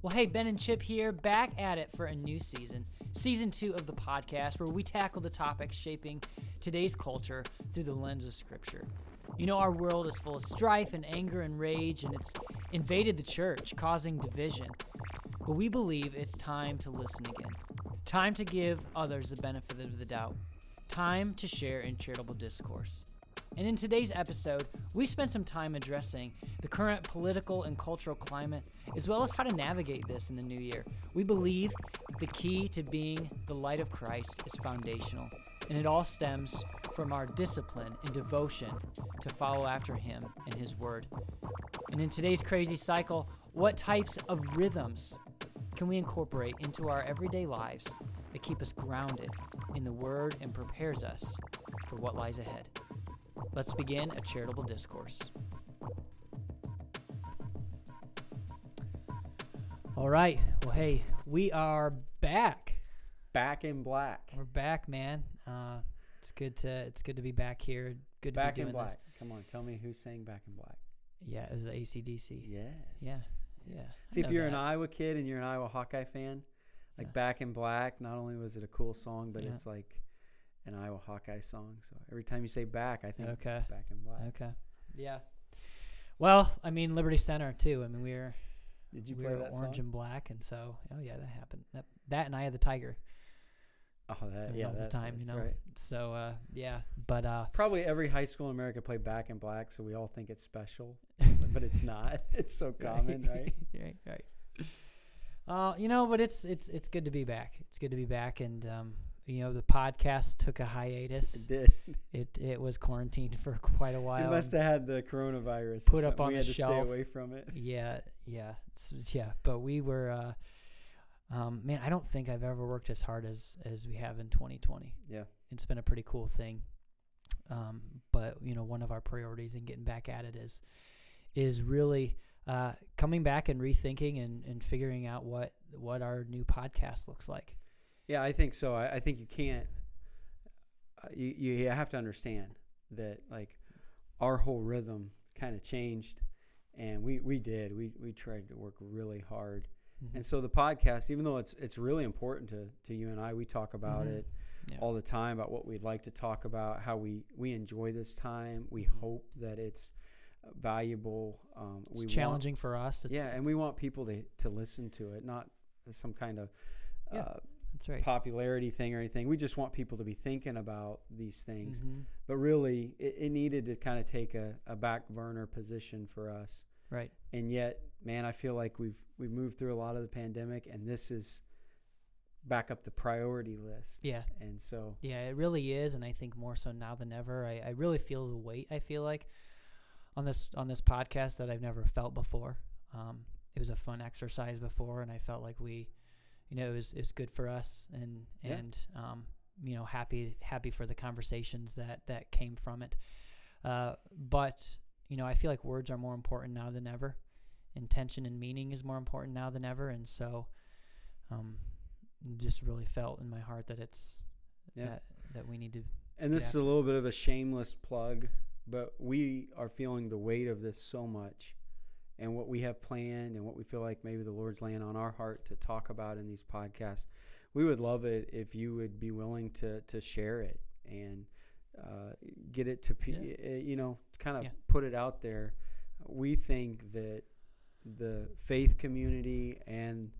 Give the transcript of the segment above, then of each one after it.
Well, hey, Ben and Chip here, back at it for a new season, season two of the podcast, where we tackle the topics shaping today's culture through the lens of Scripture. You know, our world is full of strife and anger and rage, and it's invaded the church, causing division. But we believe it's time to listen again, time to give others the benefit of the doubt, time to share in charitable discourse. And in today's episode, we spent some time addressing the current political and cultural climate, as well as how to navigate this in the new year. We believe the key to being the light of Christ is foundational, and it all stems from our discipline and devotion to follow after Him and His Word. And in today's crazy cycle, what types of rhythms can we incorporate into our everyday lives that keep us grounded in the Word and prepares us for what lies ahead? Let's begin a charitable discourse. All right. Well, hey, we are back. Back in black. We're back, man. Uh, it's good to it's good to be back here. Good to Back be doing in black. this. Come on, tell me who sang Back in Black. Yeah, it was the ACDC. Yes. Yeah, yeah. See, if you're an. Iowa kid and you're an Iowa Hawkeye fan, like Yeah. Back in Black, not only was it a cool song, but Yeah. it's like an Iowa Hawkeye song. So every time you say back, I think Okay. Back in Black. Okay. Yeah. Well, I mean Liberty Center too. I mean we were Did you we play were that orange song? and black, and so oh yeah, that happened. That, that and I had the tiger. Oh, that yeah, all the time, you know. right. So uh, yeah, but uh, Probably every high school in America played Back in Black, so we all think it's special, but it's not. It's so common, right? right, right. Uh, you know, but it's it's it's good to be back. It's good to be back, and um, you know, the podcast took a hiatus. It did. It it was quarantined for quite a while. You must have had the coronavirus. Put up on we the had to shelf. stay away from it. Yeah, yeah, yeah. But we were, uh, um, man. I don't think I've ever worked as hard as as we have in 2020. Yeah. It's been a pretty cool thing. Um, but you know, one of our priorities in getting back at it is is really uh, coming back and rethinking and, and figuring out what what our new podcast looks like. Yeah, I think so. I, I think you can't. Uh, you you have to understand that like our whole rhythm kind of changed, and we we did. We we tried to work really hard, Mhm. and so the podcast, even though it's it's really important to to you and I, we talk about Mhm. it Yeah. all the time about what we'd like to talk about, how we we enjoy this time. We Mhm. hope that it's uh, valuable. Um, it's we want- challenging for us. It's, yeah, and we want people to to listen to it, not some kind of Yeah. uh, that's right. popularity thing or anything. We just want people to be thinking about these things. Mhm. But really, it, it needed to kind of take a, a back burner position for us. Right. And yet, man, I feel like we've we've moved through a lot of the pandemic, and this is back up the priority list. Yeah. And so, Yeah, it really is, and I think more so now than ever. I, I really feel the weight. I feel like on this on this podcast that I've never felt before. Um, it was a fun exercise before, and I felt like we, you know, it was it was good for us, and Yeah. and um, you know, happy happy for the conversations that that came from it. Uh, but you know, I feel like words are more important now than ever. Intention and meaning is more important now than ever, and so, um, just really felt in my heart that it's Yeah. that that we need to and this is a little bit of a shameless plug, but we are feeling the weight of this so much. And what we have planned and what we feel like maybe the Lord's laying on our heart to talk about in these podcasts, we would love it if you would be willing to, to share it and uh, get it to, pe- Yeah. uh, you know, kind of Yeah. put it out there. We think that the faith community and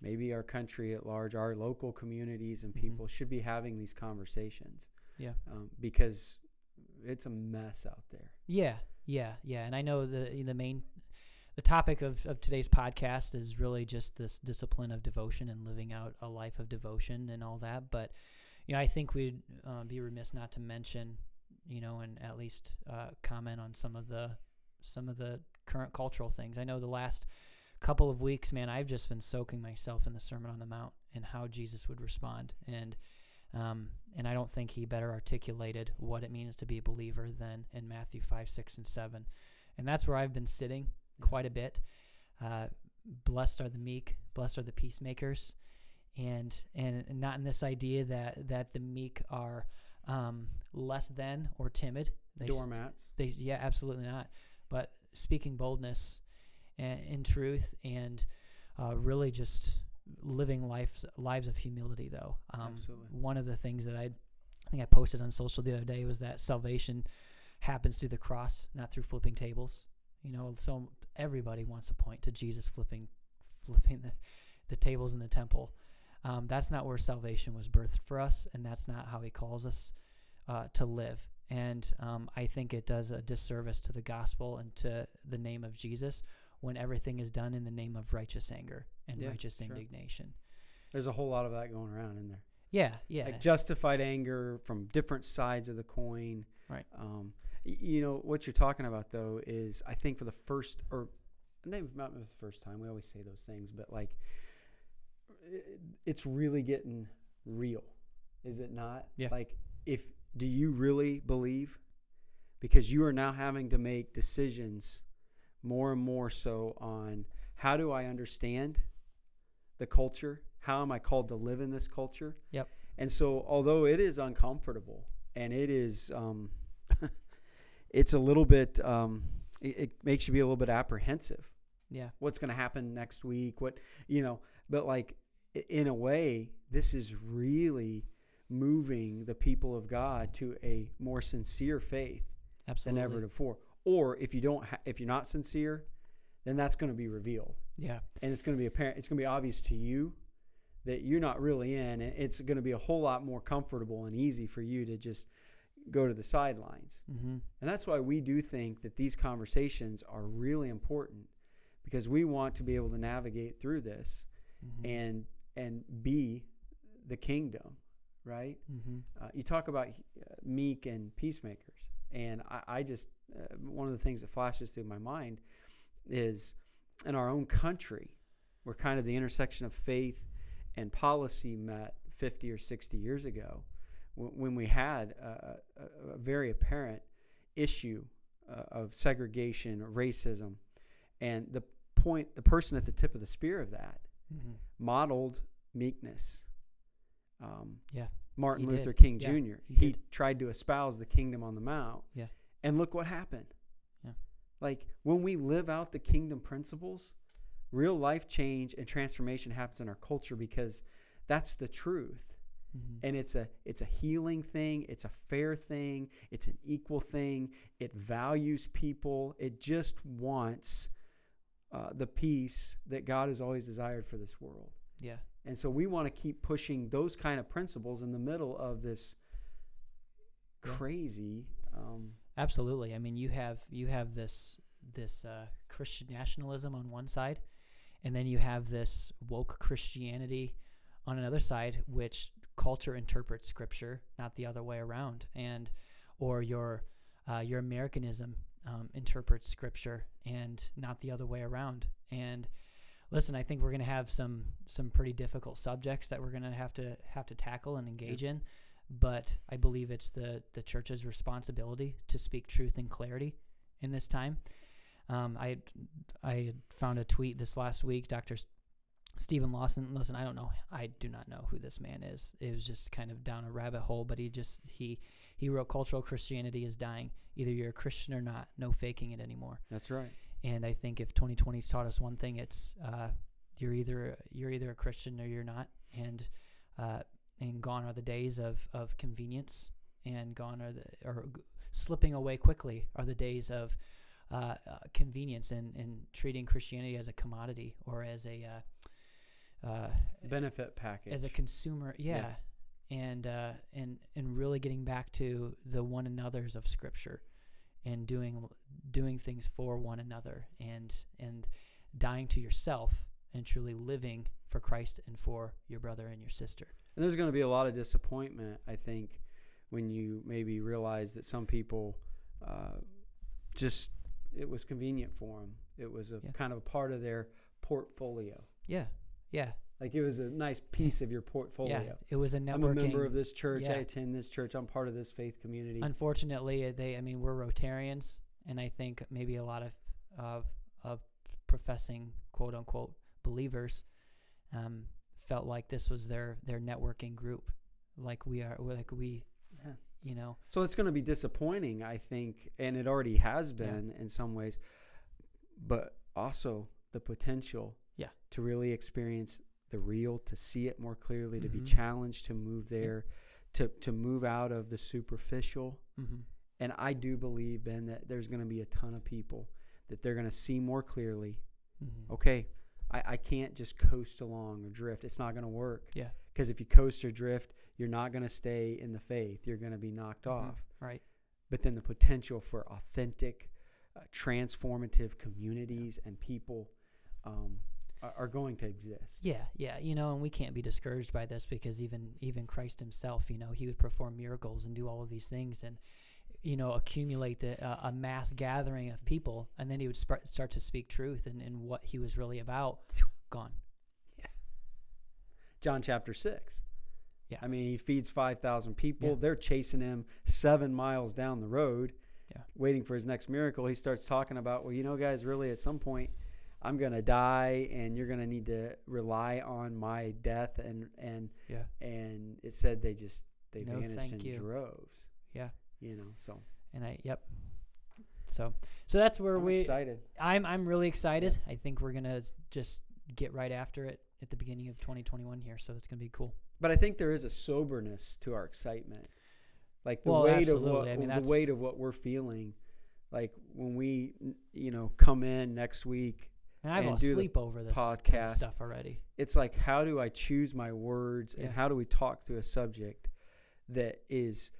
maybe our country at large, our local communities and Mhm. people should be having these conversations Yeah. um, because it's a mess out there. Yeah, yeah, yeah. And I know the the main the topic of, of today's podcast is really just this discipline of devotion and living out a life of devotion and all that. But you know, I think we'd uh, be remiss not to mention, you know, and at least uh, comment on some of the some of the current cultural things. I know the last couple of weeks, man, I've just been soaking myself in the Sermon on the Mount and how Jesus would respond and. Um, and I don't think he better articulated what it means to be a believer than in Matthew 5, 6, and 7. And that's where I've been sitting. Quite a bit. Uh, blessed are the meek, blessed are the peacemakers. And, and not in this idea that, that the meek are um, less than or timid. They st- Doormats. they yeah, absolutely not. But speaking boldness and in truth and uh, really just living lives lives of humility. Though, um, Absolutely. one of the things that I, I think I posted on social the other day was that salvation happens through the cross, not through flipping tables. You know, so everybody wants to point to Jesus flipping, flipping the, the tables in the temple. Um, that's not where salvation was birthed for us, and that's not how He calls us uh, to live. And um, I think it does a disservice to the gospel and to the name of Jesus when everything is done in the name of righteous anger and Yeah, righteous sure. indignation. There's a whole lot of that going around in there. Yeah, yeah, Like justified anger from different sides of the coin. Right. Um, you know what you're talking about though is I think for the first or maybe not the first time we always say those things, but like it's really getting real, is it not? Yeah. Like if do you really believe? Because you are now having to make decisions more and more so on how do I understand the culture? How am I called to live in this culture? Yep. And so, although it is uncomfortable and it is, um, it's a little bit, um, it, it makes you be a little bit apprehensive. yeah, What's going to happen next week? What, you know, but like in a way, this is really moving the people of God to a more sincere faith absolutely. than ever before. Or if you don't, ha- if you're not sincere, then that's going to be revealed Yeah, and it's going to be apparent it's going to be obvious to you that you're not really in and it's going to be a whole lot more comfortable and easy for you to just go to the sidelines mm-hmm. and that's why we do think that these conversations are really important because we want to be able to navigate through this Mm-hmm. and and be the kingdom right mm-hmm. uh, you talk about uh, meek and peacemakers, and I, I just uh, one of the things that flashes through my mind is in our own country, where kind of the intersection of faith and policy met 50 or 60 years ago, when, we had a, a, a very apparent issue uh, of segregation or racism, and the point, the person at the tip of the spear of that Mm-hmm. modeled meekness. Um, Yeah, Martin Luther did. King Yeah, Jr. he He, tried to espouse the kingdom on the mount. Yeah. And look what happened. Yeah. Like when we live out the kingdom principles, real life change and transformation happens in our culture because that's the truth. Mm-hmm. And it's a it's a healing thing, it's a fair thing, it's an equal thing. It values people. It just wants uh, the peace that God has always desired for this world. yeah, And so we want to keep pushing those kind of principles in the middle of this crazy. Um, absolutely. I mean, you have you have this this uh, Christian nationalism on one side, and then you have this woke Christianity on another side, which culture interprets Scripture, not the other way around, and or your uh, your Americanism um, interprets Scripture and not the other way around. And listen, I think we're going to have some some pretty difficult subjects that we're going to have to have to tackle and engage in. But I believe it's the the church's responsibility to speak truth and clarity in this time. Um, I I found a tweet this last week, Doctor Steven Lawson. Listen, I don't know. I do not know who this man is. It was just kind of down a rabbit hole. But he just he he wrote cultural Christianity is dying. Either you're a Christian or not. No faking it anymore. that's right. And I think if 2020 taught us one thing, it's uh, you're either you're either a Christian or you're not. And uh, and gone are the days of, of convenience, and gone are the or g- slipping away quickly are the days of uh, uh, convenience and, and treating Christianity as a commodity or as a uh, Benefit package. as a consumer yeah, and uh and and really getting back to the one another's of scripture and doing doing things for one another and and dying to yourself and truly living for Christ and for your brother and your sister and there's going to be a lot of disappointment, I think, when you maybe realize that some people uh, just it was convenient for them. It was a Yeah. kind of a part of their portfolio. yeah yeah Like it was a nice piece of your portfolio. yeah it was a networking I'm a member of this church. I attend this church. I'm part of this faith community. unfortunately uh, they i mean we're rotarians and i think maybe a lot of of of professing quote unquote believers um, felt like this was their their networking group like we are like we Yeah. you know So it's going to be disappointing, I think, and it already has Yeah. been in some ways, but also the potential Yeah. To really experience the real, to see it more clearly, to be Mhm. challenged to move there, to to move out of the superficial. Mm-hmm. And I do believe, Ben, that there's going to be a ton of people that they're going to see more clearly. Mm-hmm. Okay, I, I can't just coast along or drift. It's not going to work. Yeah. Because if you coast or drift, you're not going to stay in the faith. You're going to be knocked Mhm. off. Right. But then the potential for authentic, uh, transformative communities and people um, are, going to exist. Yeah, yeah, you know, and we can't be discouraged by this because even even Christ Himself, you know, He would perform miracles and do all of these things, and you know, accumulate the, uh, a mass gathering of people, and then He would sp- start to speak truth and, and what He was really about. Gone. Yeah. John chapter 6. Yeah. I mean, he feeds 5,000 people. Yeah. They're chasing him seven miles down the road, Yeah. waiting for his next miracle. He starts talking about, well, you know, guys, really, at some point, I'm going to die, and you're going to need to rely on my death. And, and, Yeah. and it said they just, they No, vanished in you. droves. Yeah. You know, so And I, yep. So, so that's where I'm we. excited. I'm I'm really excited. I think we're gonna just get right after it at the beginning of 2021 here, so it's gonna be cool. But I think there is a soberness to our excitement, like the Well, weight of what I mean, the weight of what we're feeling. Like when we, you know, come in next week, And I've And all sleep over this kind of podcast. stuff already. it's like how do I choose my words and how do we talk through a subject that is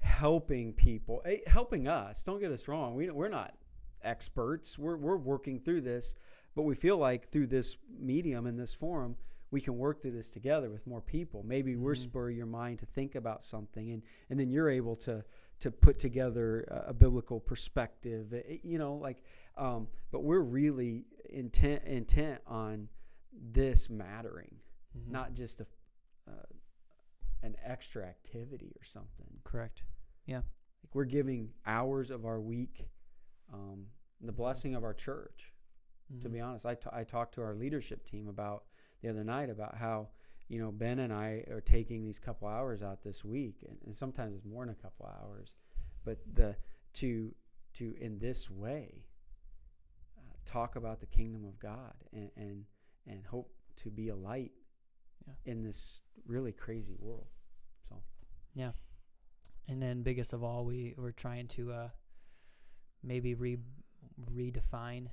helping people, eh, helping us. Don't get us wrong. We we're not experts. We're we're working through this, but we feel like through this medium and this forum, we can work through this together with more people. Maybe we're Mhm. spur your mind to think about something, and and then you're able to to put together a, a biblical perspective. eh, You know, like, um, but we're really intent intent on this mattering, Mhm. not just a uh, an extra activity or something. correct. Yeah. Like we're giving hours of our week, um, the blessing of our church. To Mhm. be honest, I, t- I talked to our leadership team about the other night about how you know Ben and I are taking these couple hours out this week, and, and sometimes it's more than a couple hours, but the to to in this way talk about the kingdom of God and and and hope to be a light Yeah. in this really crazy world. So yeah, And then biggest of all, we we're trying to uh, maybe re redefine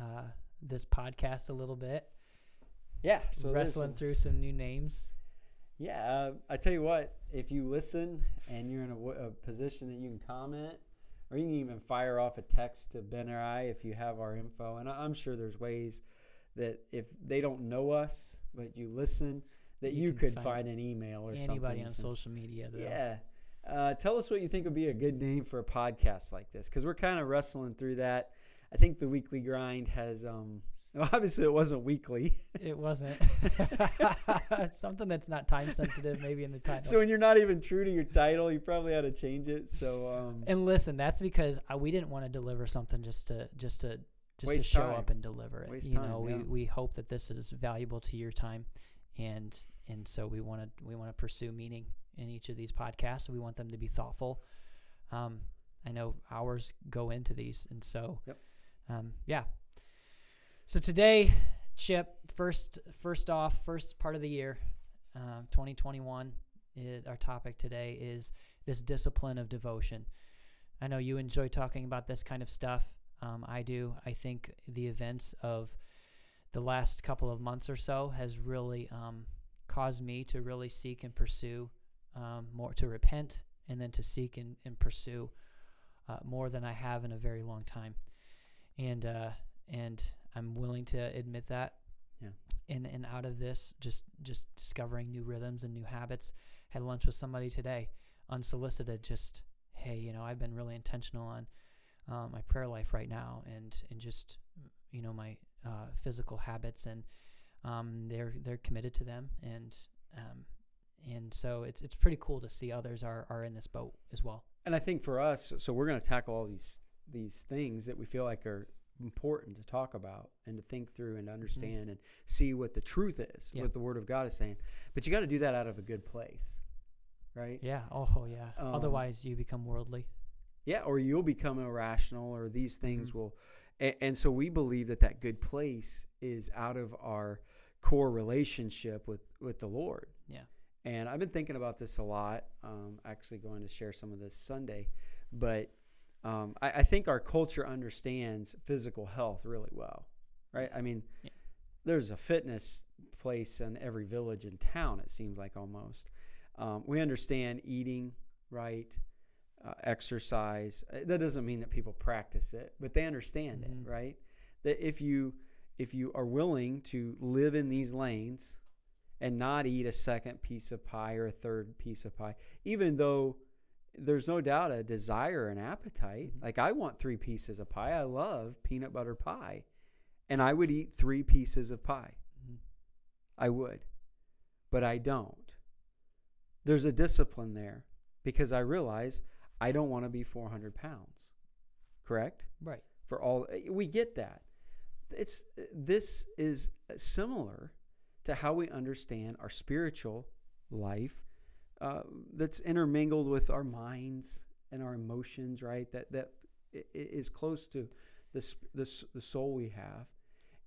uh, this podcast a little bit, yeah, so wrestling some- through some new names. Yeah, uh, I tell you what, if you listen and you're in a, w- a position that you can comment, or you can even fire off a text to Ben or I if you have our info. And I'm sure there's ways that if they don't know us, but you listen, that You you, could find find, an email or Anybody something. on social media, though. Yeah. Uh, tell us what you think would be a good name for a podcast like this, because we're kind of wrestling through that. I think the weekly grind has, um, well, obviously it wasn't weekly. It wasn't something that's not time sensitive, maybe in the title. so when you're not even true to your title, you probably had to change it. So um, and listen, that's because uh, we didn't want to deliver something just to just to just to show time. up and deliver it. Waste you time, know, yeah. we we hope that this is valuable to your time, and and so we want to we want to pursue meaning in each of these podcasts. We want them to be thoughtful. Um, I know hours go into these, and so Yep. um, yeah. So today, Chip, first first off, first part of the year, uh, 2021. Is, our topic today is this discipline of devotion. I know you enjoy talking about this kind of stuff. Um, I do. I think the events of the last couple of months or so has really um, caused me to really seek and pursue um, more, to repent, and then to seek and, and pursue uh, more than I have in a very long time. And uh, and I'm willing to admit that. Yeah. And and out of this, just just discovering new rhythms and new habits. Had lunch with somebody today, unsolicited. Just hey, you know, I've been really intentional on uh, my prayer life right now, and and just you know my uh, physical habits, and um, they're they're committed to them, and um, and so it's it's pretty cool to see others are are in this boat as well. and I think for us, so we're going to tackle all these these things that we feel like are important to talk about and to think through and to understand and see what the truth is, Yeah. what the Word of God is saying. But you got to do that out of a good place, right? Yeah. Oh yeah. Um, Otherwise, you become worldly. Yeah, or you'll become irrational, or these things Mhm. will, and, and so we believe that that good place is out of our core relationship with with the Lord. Yeah. And I've been thinking about this a lot. Um, actually, going to share some of this Sunday, but um, I, I think our culture understands physical health really well, right? I mean, Yeah. there's a fitness place in every village in town. It seems like almost. Um, we understand eating right, uh, exercise. Uh, That doesn't mean that people practice it, but they understand Mhm. it, right? That if you if you are willing to live in these lanes and not eat a second piece of pie or a third piece of pie, even though there's no doubt a desire and appetite. Mhm. Like I want three pieces of pie. I love peanut butter pie, and I would eat three pieces of pie. Mhm. I would, but I don't. There's a discipline there because I realize I don't want to be 400 pounds. Correct? Right. For all we get that. It's this is similar to how we understand our spiritual life uh, that's intermingled with our minds and our emotions, right? That that is close to the the, the soul we have.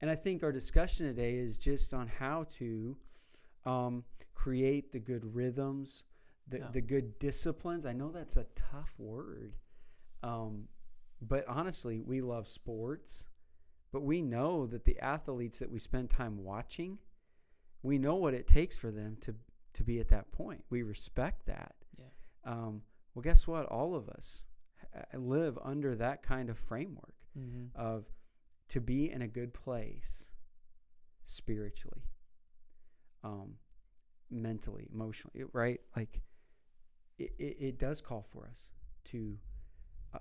And I think our discussion today is just on how to um, create the good rhythms, the, Yeah. the good disciplines. I know that's a tough word, um, but honestly, we love sports, but we know that the athletes that we spend time watching, we know what it takes for them to to be at that point. We respect that. Yeah. Um, well, guess what? All of us live under that kind of framework Mm-hmm. of to be in a good place spiritually um mentally emotionally right like it, it, it does call for us to uh,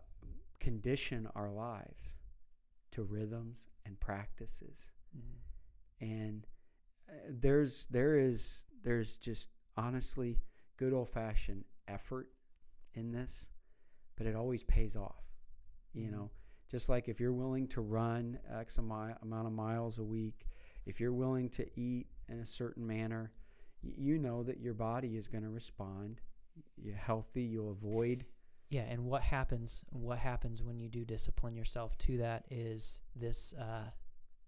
condition our lives to rhythms and practices Mm-hmm. and uh, there's there is there's just honestly good old fashioned effort in this but it always pays off you Mhm. know just like if you're willing to run x amount of miles a week if you're willing to eat in a certain manner you know that your body is going to respond you're healthy you'll avoid Yeah, and what happens? What happens when you do discipline yourself to that is this, uh,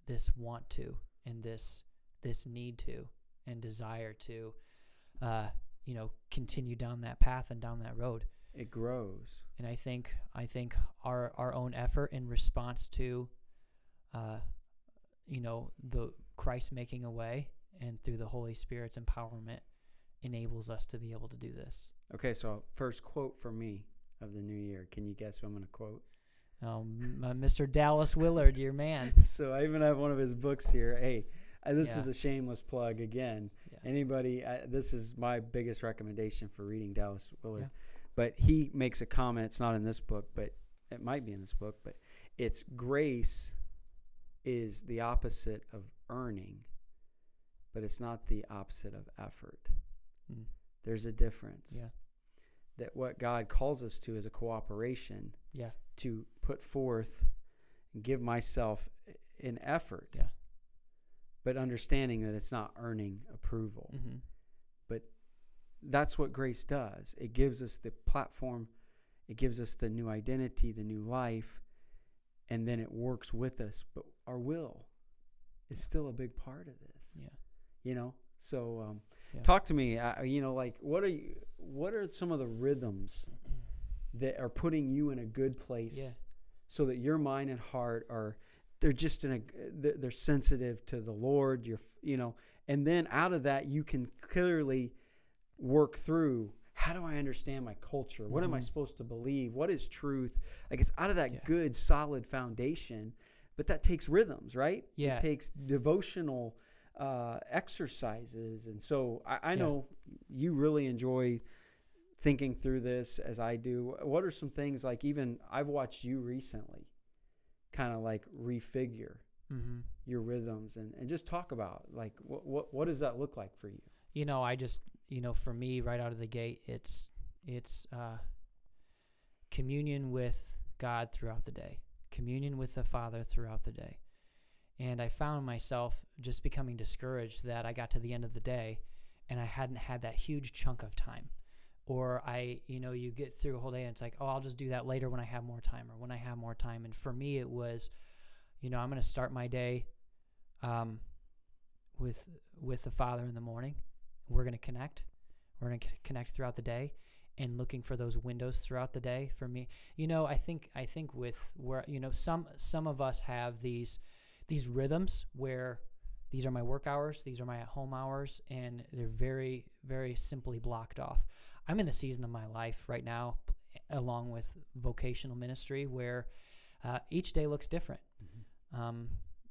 this want to, and this, this need to, and desire to, uh, you know, continue down that path and down that road. it grows And I think, I think our our own effort in response to, uh, you know, the Christ making a way, and through the Holy Spirit's empowerment, enables us to be able to do this. okay so first quote for me of the new year can you guess what i'm going to quote Um, Mr. Dallas Willard, your man. so I even have one of his books here. Hey, uh, this Yeah. is a shameless plug again. Yeah. Anybody, uh, this is my biggest recommendation for reading Dallas Willard. Yeah. But he makes a comment. It's not in this book, but it might be in this book. But it's grace is the opposite of earning, but it's not the opposite of effort. Mm. There's a difference. Yeah. That what God calls us to is a cooperation Yeah. to put forth and give myself an effort. Yeah. But understanding that it's not earning approval. Mm-hmm. That's what grace does. It gives us the platform, it gives us the new identity, the new life, and then it works with us. But our will is still a big part of this. Yeah. You know? So um, Yeah. talk to me, uh, you know, like what are you what are some of the rhythms that are putting you in a good place Yeah. so that your mind and heart are they're just in a they're, sensitive to the lord you're you know and then out of that you can clearly work through how do i understand my culture what am i Mhm. supposed to believe what is truth like it's out of that Yeah. good solid foundation but that takes rhythms right Yeah. it takes devotional uh, exercises and so i, I Yeah. know you really enjoy thinking through this as I do, what are some things like even I've watched you recently kind of like refigure Mm-hmm. your rhythms and, and just talk about like what, what what does that look like for you? You know, I just you know, for me, right out of the gate, it's it's uh, communion with God throughout the day, communion with the Father throughout the day, and I found myself just becoming discouraged that I got to the end of the day, and I hadn't had that huge chunk of time. Or I, you know, you get through a whole day and it's like, oh, I'll just do that later when I have more time or when I have more time. And for me, it was, you know, I'm going to start my day um, with with the Father in the morning. We're going to connect. We're going to connect throughout the day, and looking for those windows throughout the day. For me, you know, I think I think with where you know some some of us have these these rhythms where these are my work hours, these are my home hours, and they're very very simply blocked off. I'm in the season of my life right now, along with vocational ministry, where uh, each day looks different. Mm-hmm. Um,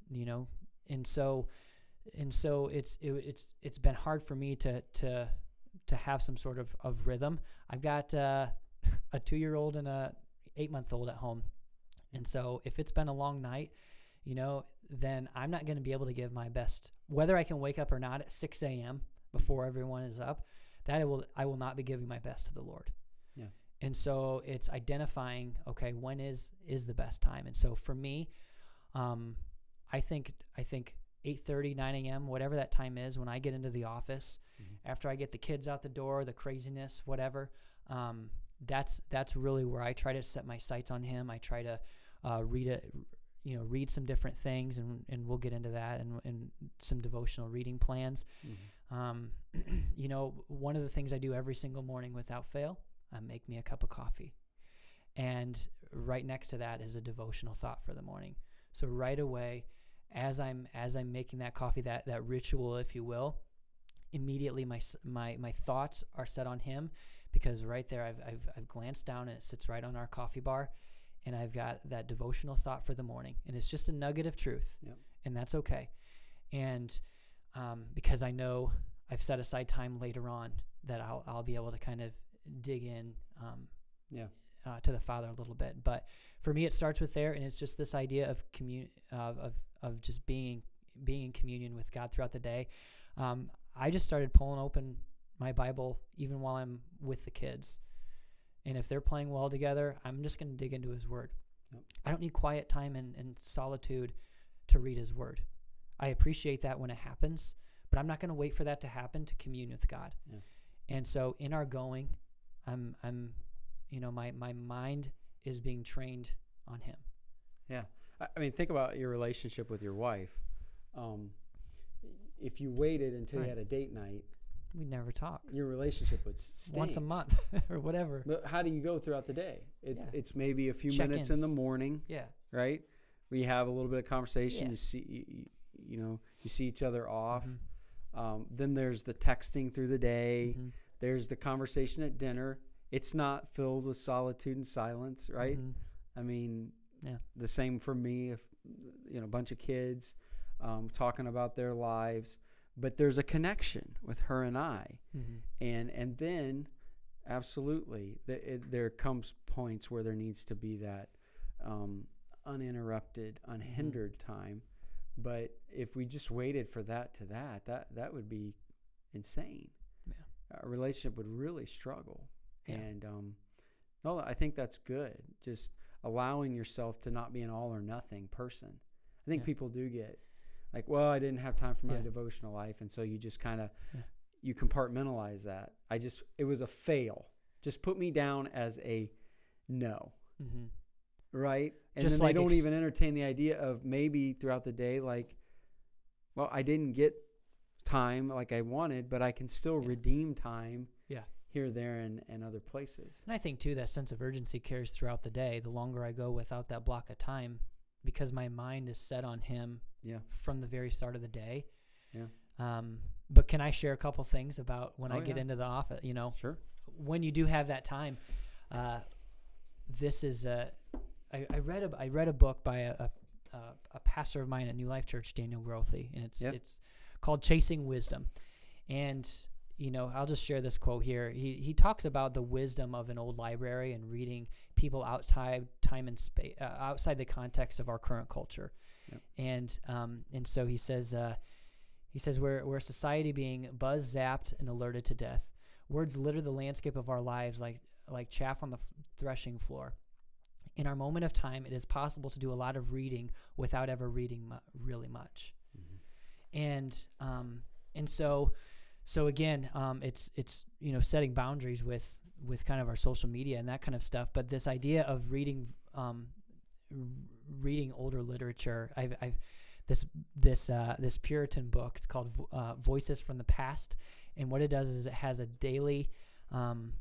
you know, and so and so it's it, it's it's been hard for me to to to have some sort of, of rhythm. I've got uh, a two year old and a eight month old at home, and so if it's been a long night, you know, then I'm not going to be able to give my best, whether I can wake up or not at 6 a.m. before everyone is up. That I will I will not be giving my best to the Lord. Yeah. And so it's identifying okay when is is the best time. And so for me, um, I think I think 8:30, 9 a.m., whatever that time is, when I get into the office, mm-hmm. after I get the kids out the door, the craziness, whatever. Um, that's that's really where I try to set my sights on Him. I try to uh, read it, you know, read some different things, and and we'll get into that and and some devotional reading plans. Mm-hmm. Um, you know, one of the things I do every single morning without fail, I make me a cup of coffee, and right next to that is a devotional thought for the morning. So right away as I'm as I'm making that coffee, that that ritual, if you will, immediately my my my thoughts are set on him because right there I've I've, I've glanced down and it sits right on our coffee bar, and I've got that devotional thought for the morning, and it's just a nugget of truth, yep. and that's okay, and um, because I know I've set aside time later on that I'll I'll be able to kind of dig in. Um, yeah. Uh, to the Father a little bit, but for me, it starts with there, and it's just this idea of commun uh, of of just being being in communion with God throughout the day. Um, I just started pulling open my Bible even while I'm with the kids. And if they're playing well together, I'm just going to dig into His Word. Yep. I don't need quiet time and, and solitude to read His Word. I appreciate that when it happens, but I'm not going to wait for that to happen to commune with God. Yeah. And so in our going, I'm I'm you know my my mind is being trained on Him. Yeah. I mean, think about your relationship with your wife. Um, if you waited until right. you had a date night, we never talk. Your relationship would stink. once a month or whatever. But how do you go throughout the day? It, yeah. It's maybe a few Check-ins. minutes in the morning. Yeah. Right. We have a little bit of conversation. Yeah. You see, you, you, know, you see each other off. Mm-hmm. Um, then there's the texting through the day. Mm-hmm. There's the conversation at dinner. It's not filled with solitude and silence, right? Mm-hmm. I mean, yeah. The same for me. If you know, a bunch of kids um, talking about their lives, but there's a connection with her and I, mm-hmm. and and then absolutely the, it, there comes points where there needs to be that um, uninterrupted, unhindered mm-hmm. time. But if we just waited for that to that, that that would be insane. Yeah. Our relationship would really struggle. Yeah. And um, no, I think that's good. Just allowing yourself to not be an all or nothing person. I think yeah. people do get like, well, I didn't have time for my devotional life, and so you just kind of you compartmentalize that. I just it was a fail. Just put me down as a no. Mm-hmm. Right, and just then like they don't ex- even entertain the idea of maybe throughout the day, like, well, I didn't get time like I wanted, but I can still redeem time. Yeah here, there, and, and other places. And I think too that sense of urgency carries throughout the day. The longer I go without that block of time, because my mind is set on Him. Yeah. From the very start of the day. Yeah. Um, but can I share a couple things about when oh, I get yeah. into the office? You know, sure. When you do have that time, uh, this is a. I, I read a I read a book by a, a, a pastor of mine at New Life Church, Daniel Grothe, and it's it's called Chasing Wisdom, and you know, I'll just share this quote here. He he talks about the wisdom of an old library and reading people outside time and space, uh, outside the context of our current culture, yep. and um, and so he says uh, he says we're we're a society being buzz zapped and alerted to death. Words litter the landscape of our lives like like chaff on the threshing floor. In our moment of time, it is possible to do a lot of reading without ever reading mu- really much, mm-hmm. and um, and so so again, um, it's it's you know setting boundaries with with kind of our social media and that kind of stuff. But this idea of reading um, r- reading older literature, I've, I've this this uh, this Puritan book. It's called uh, Voices from the Past, and what it does is it has a daily um,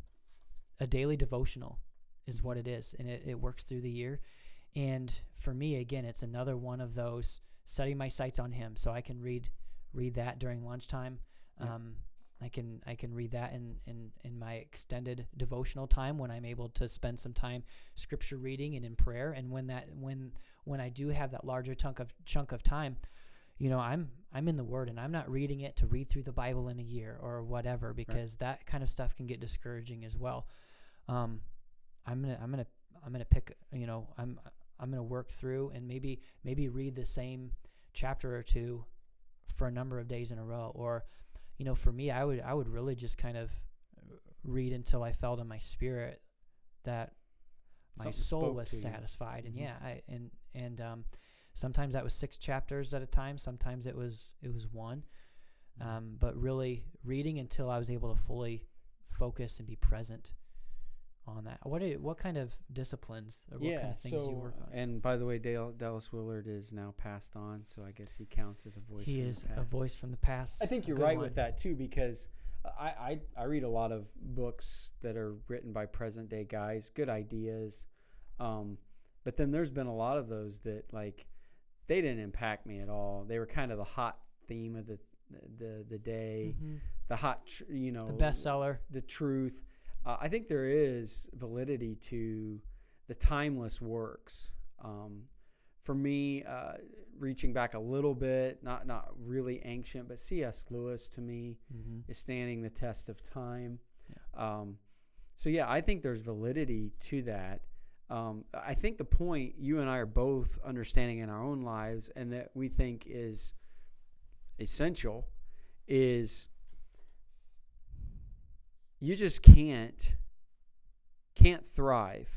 a daily devotional is what it is, and it, it works through the year. And for me, again, it's another one of those setting my sights on Him, so I can read read that during lunchtime. Yeah. Um, I can I can read that in, in in my extended devotional time when I'm able to spend some time scripture reading and in prayer. And when that when when I do have that larger chunk of chunk of time, you know, I'm I'm in the Word and I'm not reading it to read through the Bible in a year or whatever because that kind of stuff can get discouraging as well. Um, I'm gonna I'm gonna I'm gonna pick you know I'm I'm gonna work through and maybe maybe read the same chapter or two for a number of days in a row. Or you know for me I would I would really just kind of read until I felt in my spirit that my Something soul was satisfied. And Mhm. yeah I and and um sometimes that was six chapters at a time. Sometimes it was it was one. Mm-hmm. um, but really reading until I was able to fully focus and be present on that. What are, what kind of disciplines or what yeah. kind of things so, you work on? and by the way, Dale, Dallas Willard is now passed on, so I guess he counts as a voice. he from the is a past. voice from the past. I think you're right one. with that too, because I, I I read a lot of books that are written by present day guys, good ideas, um, but then there's been a lot of those that like they didn't impact me at all. They were kind of the hot theme of the the the day, Mhm. the hot tr- you know The bestseller. the truth. Uh, I think there is validity to the timeless works. Um, for me, uh, reaching back a little bit, not not really ancient, but C.S. Lewis to me Mm-hmm. is standing the test of time. Um, so yeah, I think there's validity to that. Um, I think the point you and I are both understanding in our own lives, and that we think is essential, is you just can't can't thrive,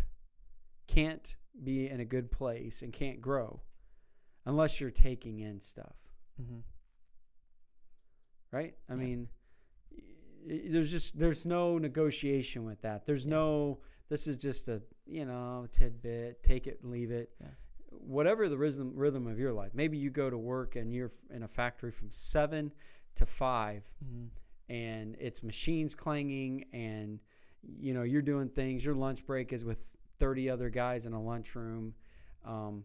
can't be in a good place, and can't grow unless you're taking in stuff Mm-hmm. right? I Yeah. mean, there's just there's no negotiation with that. There's Yeah. no this is just a you know tidbit, take it, and leave it. Yeah. Whatever the rhythm rhythm of your life. Maybe you go to work and you're in a factory from seven to five, Mm-hmm. And it's machines clanging, and you know you're doing things. Your lunch break is with thirty other guys in a lunchroom. Um,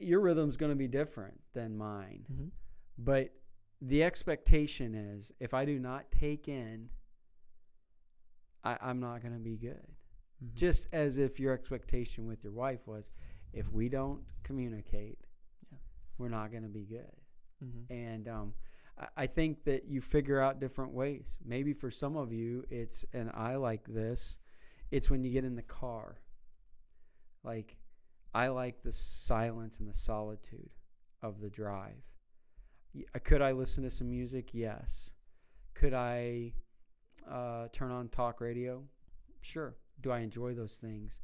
your rhythm's going to be different than mine. Mm-hmm. But the expectation is if I do not take in, I, I'm not going to be good. Mm-hmm. Just as if your expectation with your wife was if we don't communicate, Yeah. we're not going to be good. Mm-hmm. And um, I, think that you figure out different ways. Maybe for some of you, it's, and I like this, it's when you get in the car. Like, I like the silence and the solitude of the drive. Uh, Could I listen to some music? Yes. Could I uh, turn on talk radio? Sure. Do I enjoy those things?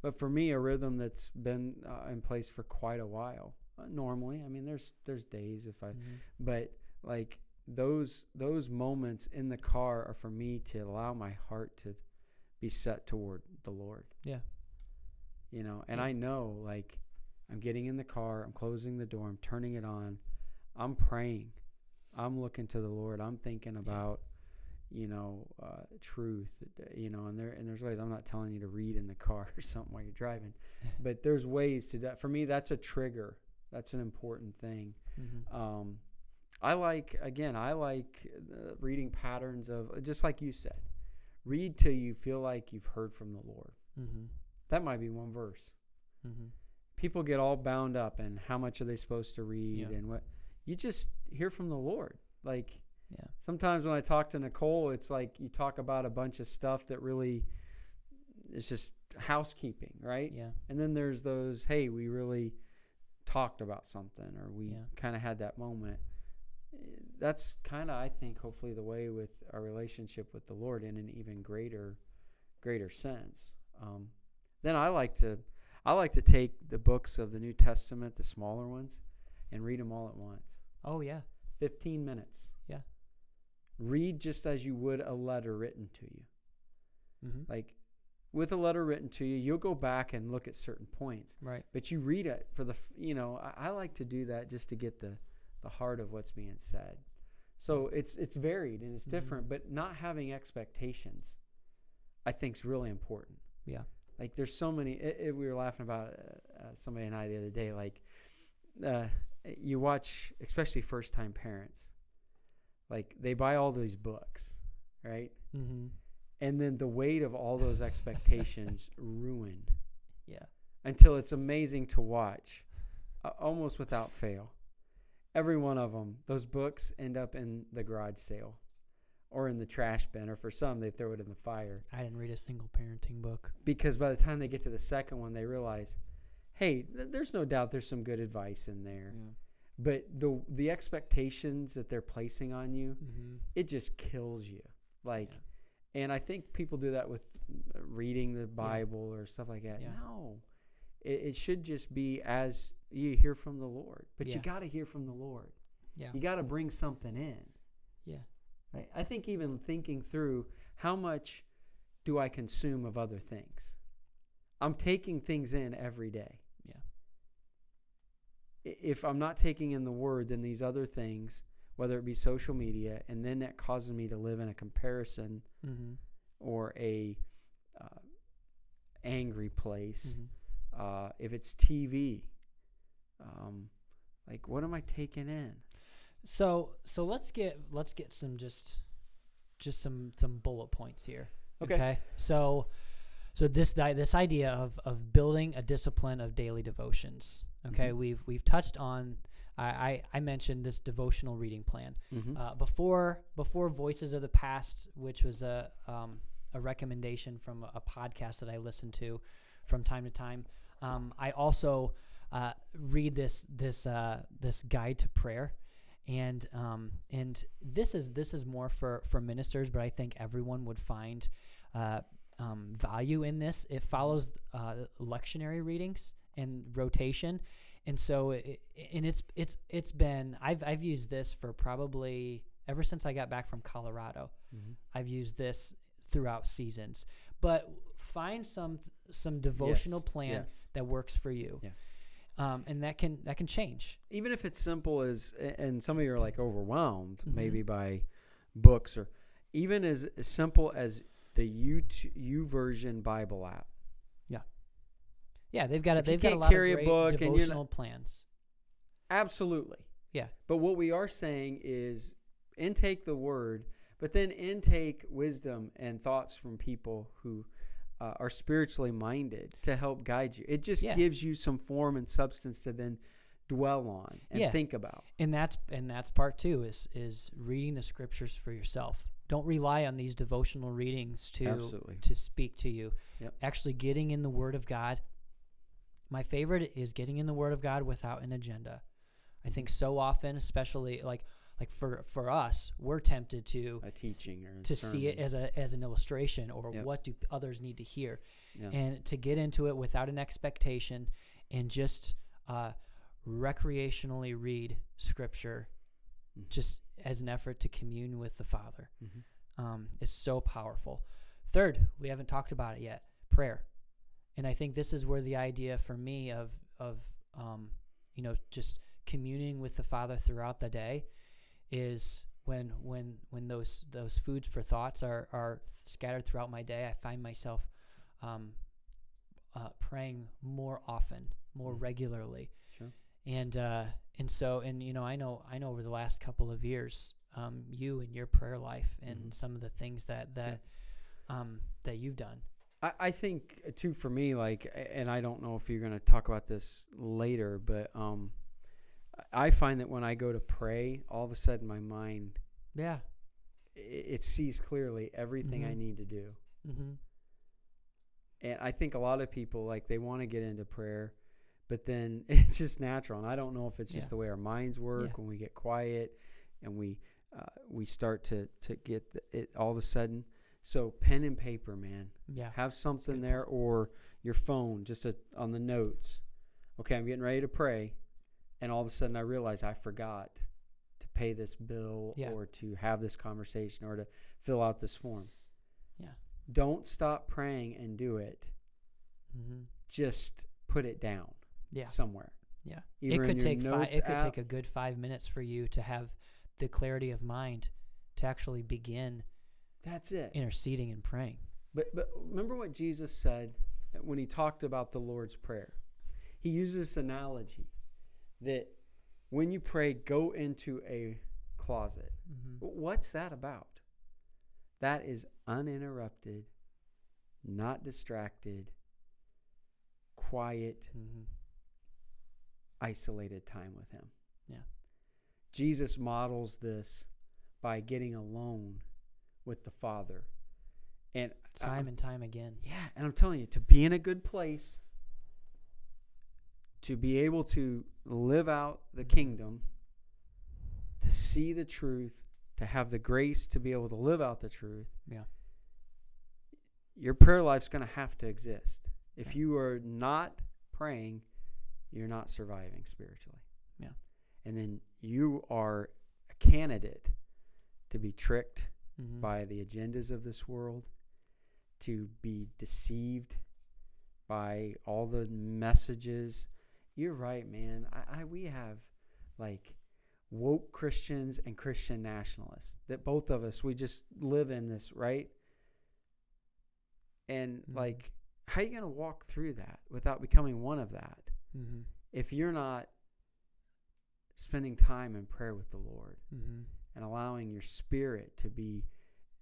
But for me, a rhythm that's been uh, in place for quite a while. Uh, normally, I mean, there's there's days if I, Mm-hmm. but like those those moments in the car are for me to allow my heart to be set toward the Lord. Yeah. You know, and Yeah. I know like I'm getting in the car, I'm closing the door, I'm turning it on, I'm praying, I'm looking to the Lord, I'm thinking about you know uh, truth you know and there and there's ways i'm not telling you to read in the car or something while you're driving but there's ways to that for me that's a trigger that's an important thing Mm-hmm. um, I like again. I like uh, reading patterns of just like you said. Read till you feel like you've heard from the Lord. Mm-hmm. That might be one verse. Mm-hmm. People get all bound up in how much are they supposed to read Yeah. and what. You just hear from the Lord. Like Yeah. sometimes when I talk to Nicole, it's like you talk about a bunch of stuff that really is just housekeeping, right? Yeah. And then there's those, hey, we really talked about something or we Yeah. kind of had that moment. That's kind of, I think, hopefully the way with our relationship with the Lord in an even greater, greater sense. Um, then I like to, I like to take the books of the New Testament, the smaller ones, and read them all at once. Oh yeah. 15 minutes. Yeah. Read just as you would a letter written to you Mm-hmm. like with a letter written to you, you'll go back and look at certain points. Right. But you read it for the, you know, I, I like to do that just to get the, the heart of what's being said. So it's it's varied and it's Mhm. different, but not having expectations, I think, is really important. Yeah. Like there's so many. It, it, we were laughing about uh, uh, somebody and I the other day. Like, uh, you watch, especially first time parents. Like they buy all these books, right? Mm-hmm. And then the weight of all those expectations ruin Yeah. until it's amazing to watch, uh, almost without fail. Every one of them, those books end up in the garage sale, or in the trash bin, or for some they throw it in the fire. I didn't read a single parenting book. because by the time they get to the second one, they realize, hey, th- there's no doubt there's some good advice in there, but the the expectations that they're placing on you, Mm-hmm. it just kills you. Like, and I think people do that with reading the Bible or stuff like that. Yeah. No, it, it should just be as you hear from the Lord, but Yeah. you got to hear from the Lord. Yeah. You got to bring something in. Yeah. Right? I think even thinking through how much do I consume of other things? I'm taking things in every day. Yeah. If I'm not taking in the word, then these other things, whether it be social media, and then that causes me to live in a comparison Mm-hmm. or a uh, angry place. Mm-hmm. Uh, if it's TV, um, like what am I taking in? So so let's get let's get some just just some some bullet points here. Okay. So so this this idea of of building a discipline of daily devotions. Okay, Mhm. we've we've touched on. I, I, I mentioned this devotional reading plan Mm-hmm. uh, before before Voices of the Past, which was a um, a recommendation from a, a podcast that I listen to from time to time. Um, I also uh, read this this uh, this guide to prayer, and um, and this is this is more for for ministers, but I think everyone would find uh, um, value in this. It follows uh, lectionary readings and rotation, and so it, and it's it's it's been I've I've used this for probably ever since I got back from Colorado. mm-hmm. I've used this throughout seasons, but find some some devotional Yes, plan yes. that works for you. Yeah. Um, and that can that can change. even if it's simple as and some of you are like overwhelmed Mhm. maybe by books or even as, as simple as the U YouVersion Bible app. Yeah, yeah, they've got a, they've got a lot carry of great book and you're not- plans. Absolutely. Yeah. But what we are saying is intake the word, but then intake wisdom and thoughts from people who uh, are spiritually minded to help guide you. It just Yeah. gives you some form and substance to then dwell on and Yeah. think about. and that's and that's part two is is reading the scriptures for yourself don't rely on these devotional readings to Absolutely. to speak to you Yep. actually getting in the word of god my favorite is getting in the word of god without an agenda i think so often especially like like for for us we're tempted to A teaching or a to see it as a as an illustration or Yep. what do others need to hear Yeah. and to get into it without an expectation and just uh, recreationally read scripture Mhm. just as an effort to commune with the father Mhm. um, is so powerful third we haven't talked about it yet prayer and i think this is where the idea for me of of um, you know just communing with the father throughout the day is when when when those those foods for thoughts are are scattered throughout my day i find myself um, uh, praying more often more Mhm. regularly Sure. and uh, and so and you know I know I know over the last couple of years, um, you and your prayer life and Mhm. some of the things that that um, that you've done. I, I think uh, too for me, like, and I don't know if you're going to talk about this later, but um, I find that when I go to pray, all of a sudden my mind Yeah. it, it sees clearly everything I Mhm. need to do, Mm-hmm. and I think a lot of people like they want to get into prayer, but then it's just natural, and I don't know if it's just the way our minds work Yeah. when we get quiet and we uh, we start to to get the, it all of a sudden. So pen and paper, man. Yeah. have something there or your phone just a, on the notes okay i'm getting ready to pray and all of a sudden i realize i forgot to pay this bill Yeah. or to have this conversation or to fill out this form Yeah. don't stop praying and do it. Mm-hmm. Just put it down Yeah. somewhere. Yeah. Either it could take five, it could app- take a good five minutes for you to have the clarity of mind to actually begin That's it. interceding and praying. But but remember what Jesus said when he talked about the Lord's prayer. He uses this analogy that when you pray, go into a closet. Mm-hmm. What's that about? That is uninterrupted, not distracted, quiet, Mm-hmm. isolated time with Him. Yeah. Jesus models this by getting alone with the Father. And I- Time and time again. yeah, and I'm telling you, to be in a good place, to be able to live out the kingdom, to see the truth, to have the grace to be able to live out the truth, Yeah. your prayer life's going to have to exist. If you are not praying, you're not surviving spiritually. Yeah. And then you are a candidate to be tricked Mm-hmm. by the agendas of this world, to be deceived by all the messages. You're right, man. I, I we have like woke Christians and Christian nationalists that both of us we just live in this, right? And Mhm. like how are you going to walk through that without becoming one of that Mm-hmm. if you're not spending time in prayer with the Lord? Mm-hmm. and allowing your spirit to be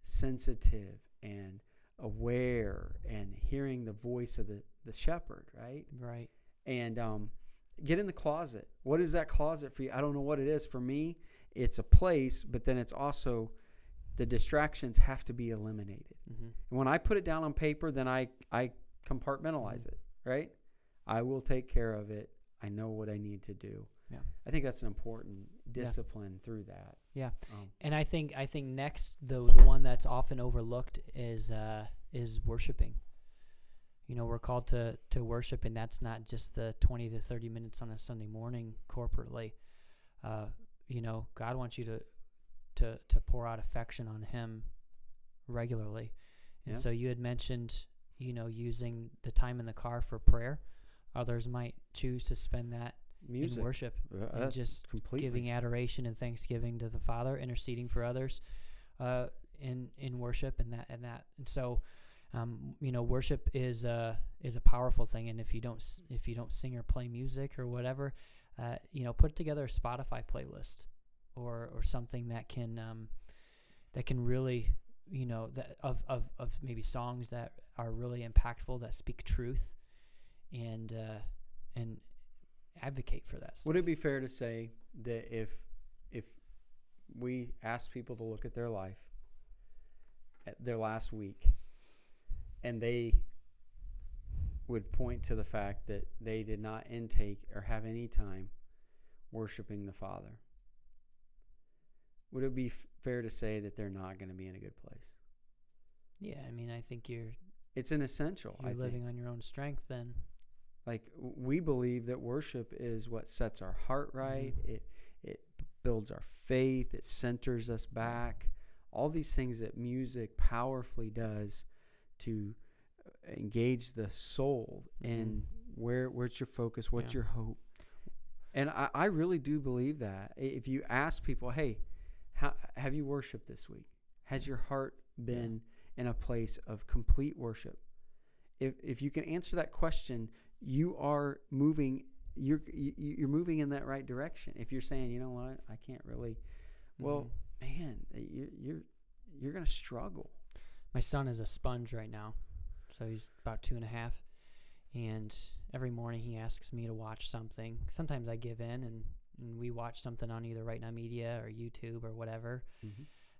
sensitive and aware and hearing the voice of the, the shepherd, right? Right. And um, get in the closet. What is that closet for you? I don't know what it is. For me, it's a place, but then it's also the distractions have to be eliminated. Mm-hmm. And when I put it down on paper, then I, I compartmentalize it, right? I will take care of it. I know what I need to do. Yeah. I think that's an important discipline through that. Yeah. Um, And I think I think next the the one that's often overlooked is uh, is worshiping. You know, we're called to to worship, and that's not just the twenty to thirty minutes on a Sunday morning corporately. Uh, you know, God wants you to to to pour out affection on Him regularly. And Yeah. so you had mentioned, you know, using the time in the car for prayer. Others might choose to spend that music. in worship Uh, and just completely. giving adoration and thanksgiving to the Father, interceding for others uh, in in worship and that and that. And so, um, you know, worship is a is a powerful thing. And if you don't if you don't sing or play music or whatever, uh, you know, put together a Spotify playlist or or something that can um, that can really you know that of, of of maybe songs that are really impactful that speak truth and uh, and advocate for that. Stuff. Would it be fair to say that if if we ask people to look at their life at their last week and they would point to the fact that they did not intake or have any time worshiping the Father, would it be f- fair to say that they're not going to be in a good place? Yeah, I mean, I think you're It's an essential. you're I living think. on your own strength then. Like we believe that worship is what sets our heart mm-hmm. right. It it builds our faith. It centers us back. All these things that music powerfully does to uh, engage the soul and where where's your focus? What's Yeah. your hope? And I, I really do believe that. If you ask people, hey, how, have you worshiped this week? Has your heart been in a place of complete worship? If if you can answer that question, you are moving. You're you, you're moving in that right direction. If you're saying, you know what, I can't really. Well, man, you're you're you're gonna struggle. My son is a sponge right now, so he's about two and a half, and every morning he asks me to watch something. Sometimes I give in and, and we watch something on either RightNow Media or YouTube or whatever.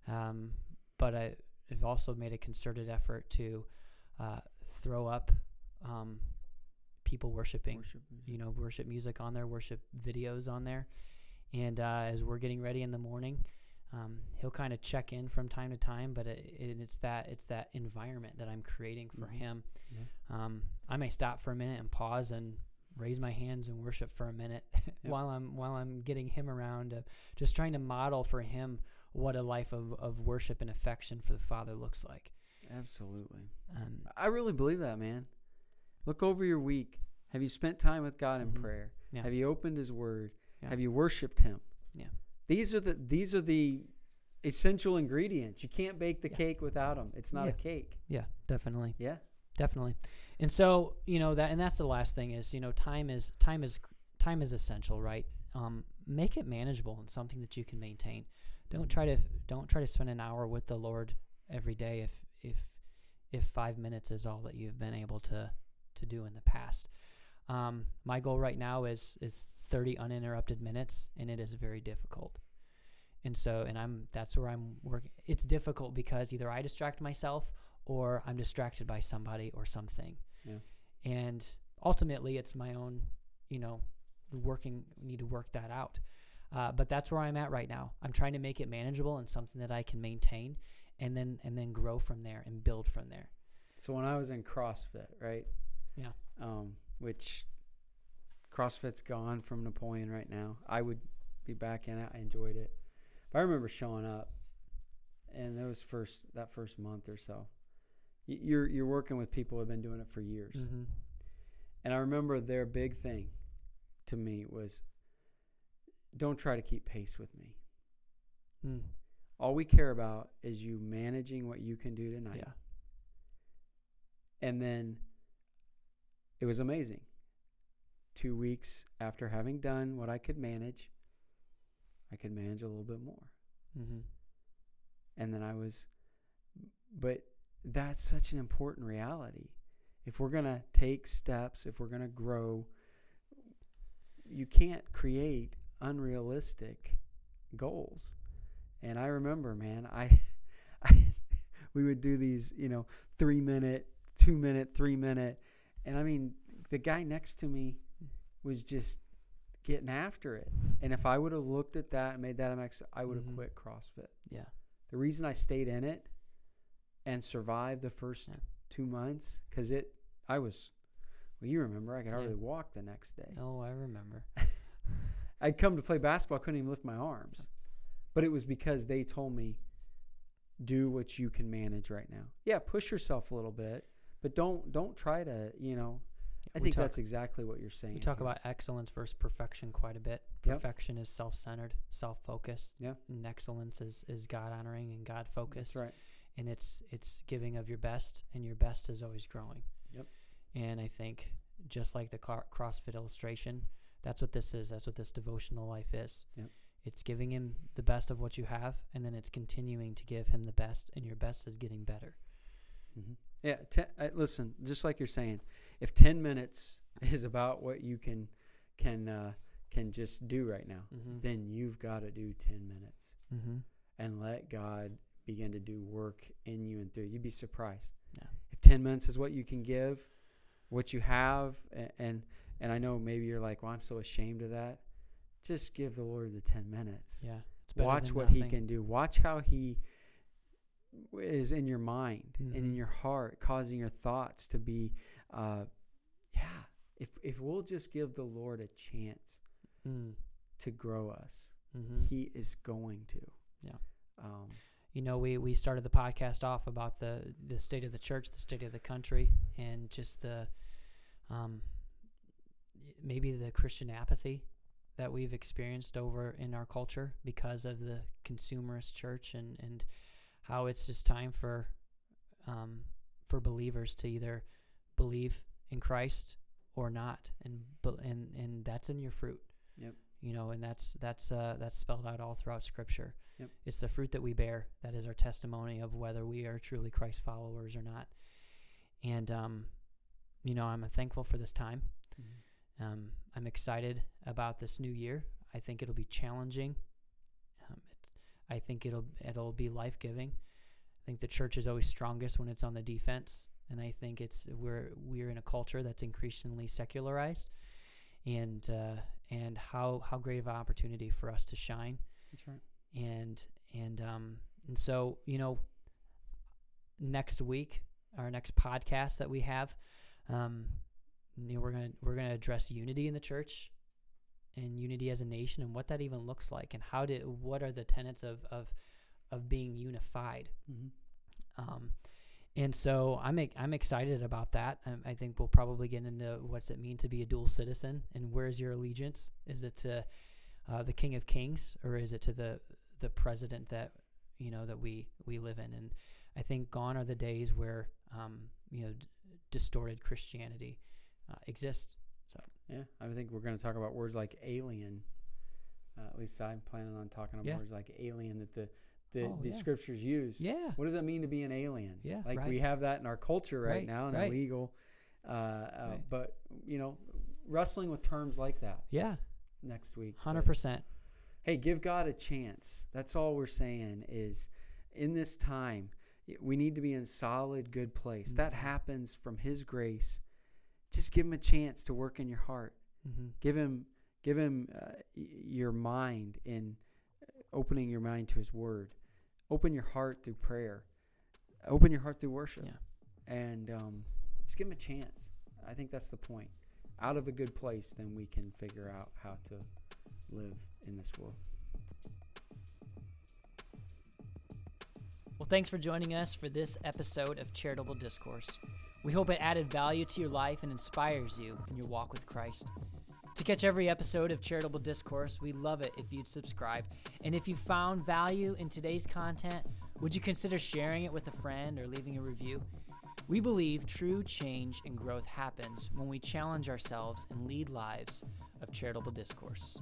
Um, but I, I've also made a concerted effort to uh, throw up um, people worshiping. Worship you know, worship music on there, worship videos on there. And uh, as we're getting ready in the morning, um, he'll kind of check in from time to time, but it, it, it's that it's that environment that I'm creating for Mhm. him. Yeah. Um, I may stop for a minute and pause and raise my hands and worship for a minute while I'm while I'm getting him around, uh, just trying to model for him what a life of, of worship and affection for the Father looks like. Absolutely. Um, I really believe that, man. Look over your week. Have you spent time with God in Mhm. prayer? Yeah. Have you opened His Word? Yeah. Have you worshipped Him? Yeah. These are the these are the essential ingredients. You can't bake the Yeah. cake without them. It's not Yeah. a cake. yeah, definitely. Yeah. definitely and so you know that and that's the last thing is you know time is time is time is essential right um, make it manageable and something that you can maintain don't try to don't try to spend an hour with the lord every day if if if five minutes is all that you've been able to to do in the past um, my goal right now is is 30 uninterrupted minutes and it is very difficult and so and i'm that's where i'm working it's difficult because either i distract myself or i'm distracted by somebody or something Yeah. and ultimately it's my own you know working need to work that out uh, but that's where i'm at right now i'm trying to make it manageable and something that i can maintain and then and then grow from there and build from there So when I was in CrossFit, right? Yeah. Um, which CrossFit's gone from Napoleon right now. I would be back in it. I enjoyed it. But I remember showing up, and those first that first month or so, you're you're working with people who have been doing it for years. mm-hmm. And I remember their big thing to me was don't try to keep pace with me. mm. All we care about is you managing what you can do tonight. yeah And then it was amazing. Two weeks after having done what I could manage, I could manage a little bit more. mm-hmm. And then I was, but that's such an important reality. If we're going to take steps, if we're going to grow, you can't create unrealistic goals. And I remember, man, I, I we would do these, you know, three minute, two minute, three minute. And I mean, the guy next to me was just getting after it. And if I would have looked at that and made that a max, I would have Mhm. quit CrossFit. yeah The reason I stayed in it and survived the first Yeah. two months, because it, I was, well, you remember, I could Yeah. hardly walk the next day. oh i remember I'd come to play basketball, I couldn't even lift my arms. But it was because they told me, do what you can manage right now. Yeah, push yourself a little bit, but don't don't try to, you know. I think talk- that's exactly what you're saying. We talk here. about excellence versus perfection quite a bit. Yep. Perfection is self-centered, self-focused. Yeah. And excellence is, is God honoring and God focused. That's right. And it's it's giving of your best, and your best is always growing. Yep. And I think just like the car- CrossFit illustration, that's what this is. That's what this devotional life is. Yep. It's giving him the best of what you have, and then it's continuing to give him the best, and your best is getting better. hmm Yeah. Te- uh, listen, just like you're saying, if 10 minutes is about what you can can uh, can just do right now, Mm-hmm. then you've got to do 10 minutes mm-hmm. and let God begin to do work in you and through. you. You'd be surprised. Yeah. If 10 minutes is what you can give, what you have, and, and and I know maybe you're like, well, I'm so ashamed of that. Just give the Lord the 10 minutes. Yeah. Watch what He can do. Watch how He is in your mind and in Mhm. your heart, causing your thoughts to be, uh, yeah. If if we'll just give the Lord a chance Mm. to grow us, Mm-hmm. He is going to. Yeah. Um, you know, we, we started the podcast off about the, the state of the church, the state of the country, and just the um, maybe the Christian apathy that we've experienced over in our culture because of the consumerist church and, and how it's just time for um, for believers to either believe in Christ or not, and and and that's in your fruit. Yep. You know, and that's that's uh, that's spelled out all throughout Scripture. Yep. It's the fruit that we bear that is our testimony of whether we are truly Christ followers or not. And um, you know, I'm thankful for this time. Um, I'm excited about this new year. I think it'll be challenging. Um, I think it'll it'll be life giving. I think the church is always strongest when it's on the defense, and I think it's we're we're in a culture that's increasingly secularized, and uh, and how how great of an opportunity for us to shine That's right. and and um and so you know next week our next podcast that we have um you know, we're gonna we're gonna address unity in the church and unity as a nation and what that even looks like and how did what are the tenets of of of being unified Mm-hmm. um And so I'm I'm excited about that. Um, I think we'll probably get into what's it mean to be a dual citizen and where's your allegiance? Is it to uh, the King of Kings or is it to the the president that you know that we we live in? And I think gone are the days where um, you know d- distorted Christianity uh, exists. So Yeah, I think we're going to talk about words like alien. Uh, at least I'm planning on talking about Yeah. words like alien that the the, Oh, the yeah. scriptures use. yeah, What does that mean to be an alien? Yeah, like we have that in our culture right, Right, now and right. illegal. Uh, uh, Right. But you know, wrestling with terms like that yeah, next week. hundred But, percent. Hey, give God a chance. That's all we're saying is in this time, we need to be in solid, good place. That Mhm. happens from His grace. Just give Him a chance to work in your heart. Mm-hmm. Give Him, give Him uh, y- your mind in opening your mind to His Word. Open your heart through prayer. Open your heart through worship. Yeah. And um, just give Him a chance. I think that's the point. Out of a good place, then we can figure out how to live in this world. Well, thanks for joining us for this episode of Charitable Discourse. We hope it added value to your life and inspires you in your walk with Christ. To catch every episode of Charitable Discourse, we love it if you'd subscribe. And if you found value in today's content, would you consider sharing it with a friend or leaving a review? We believe true change and growth happens when we challenge ourselves and lead lives of charitable discourse.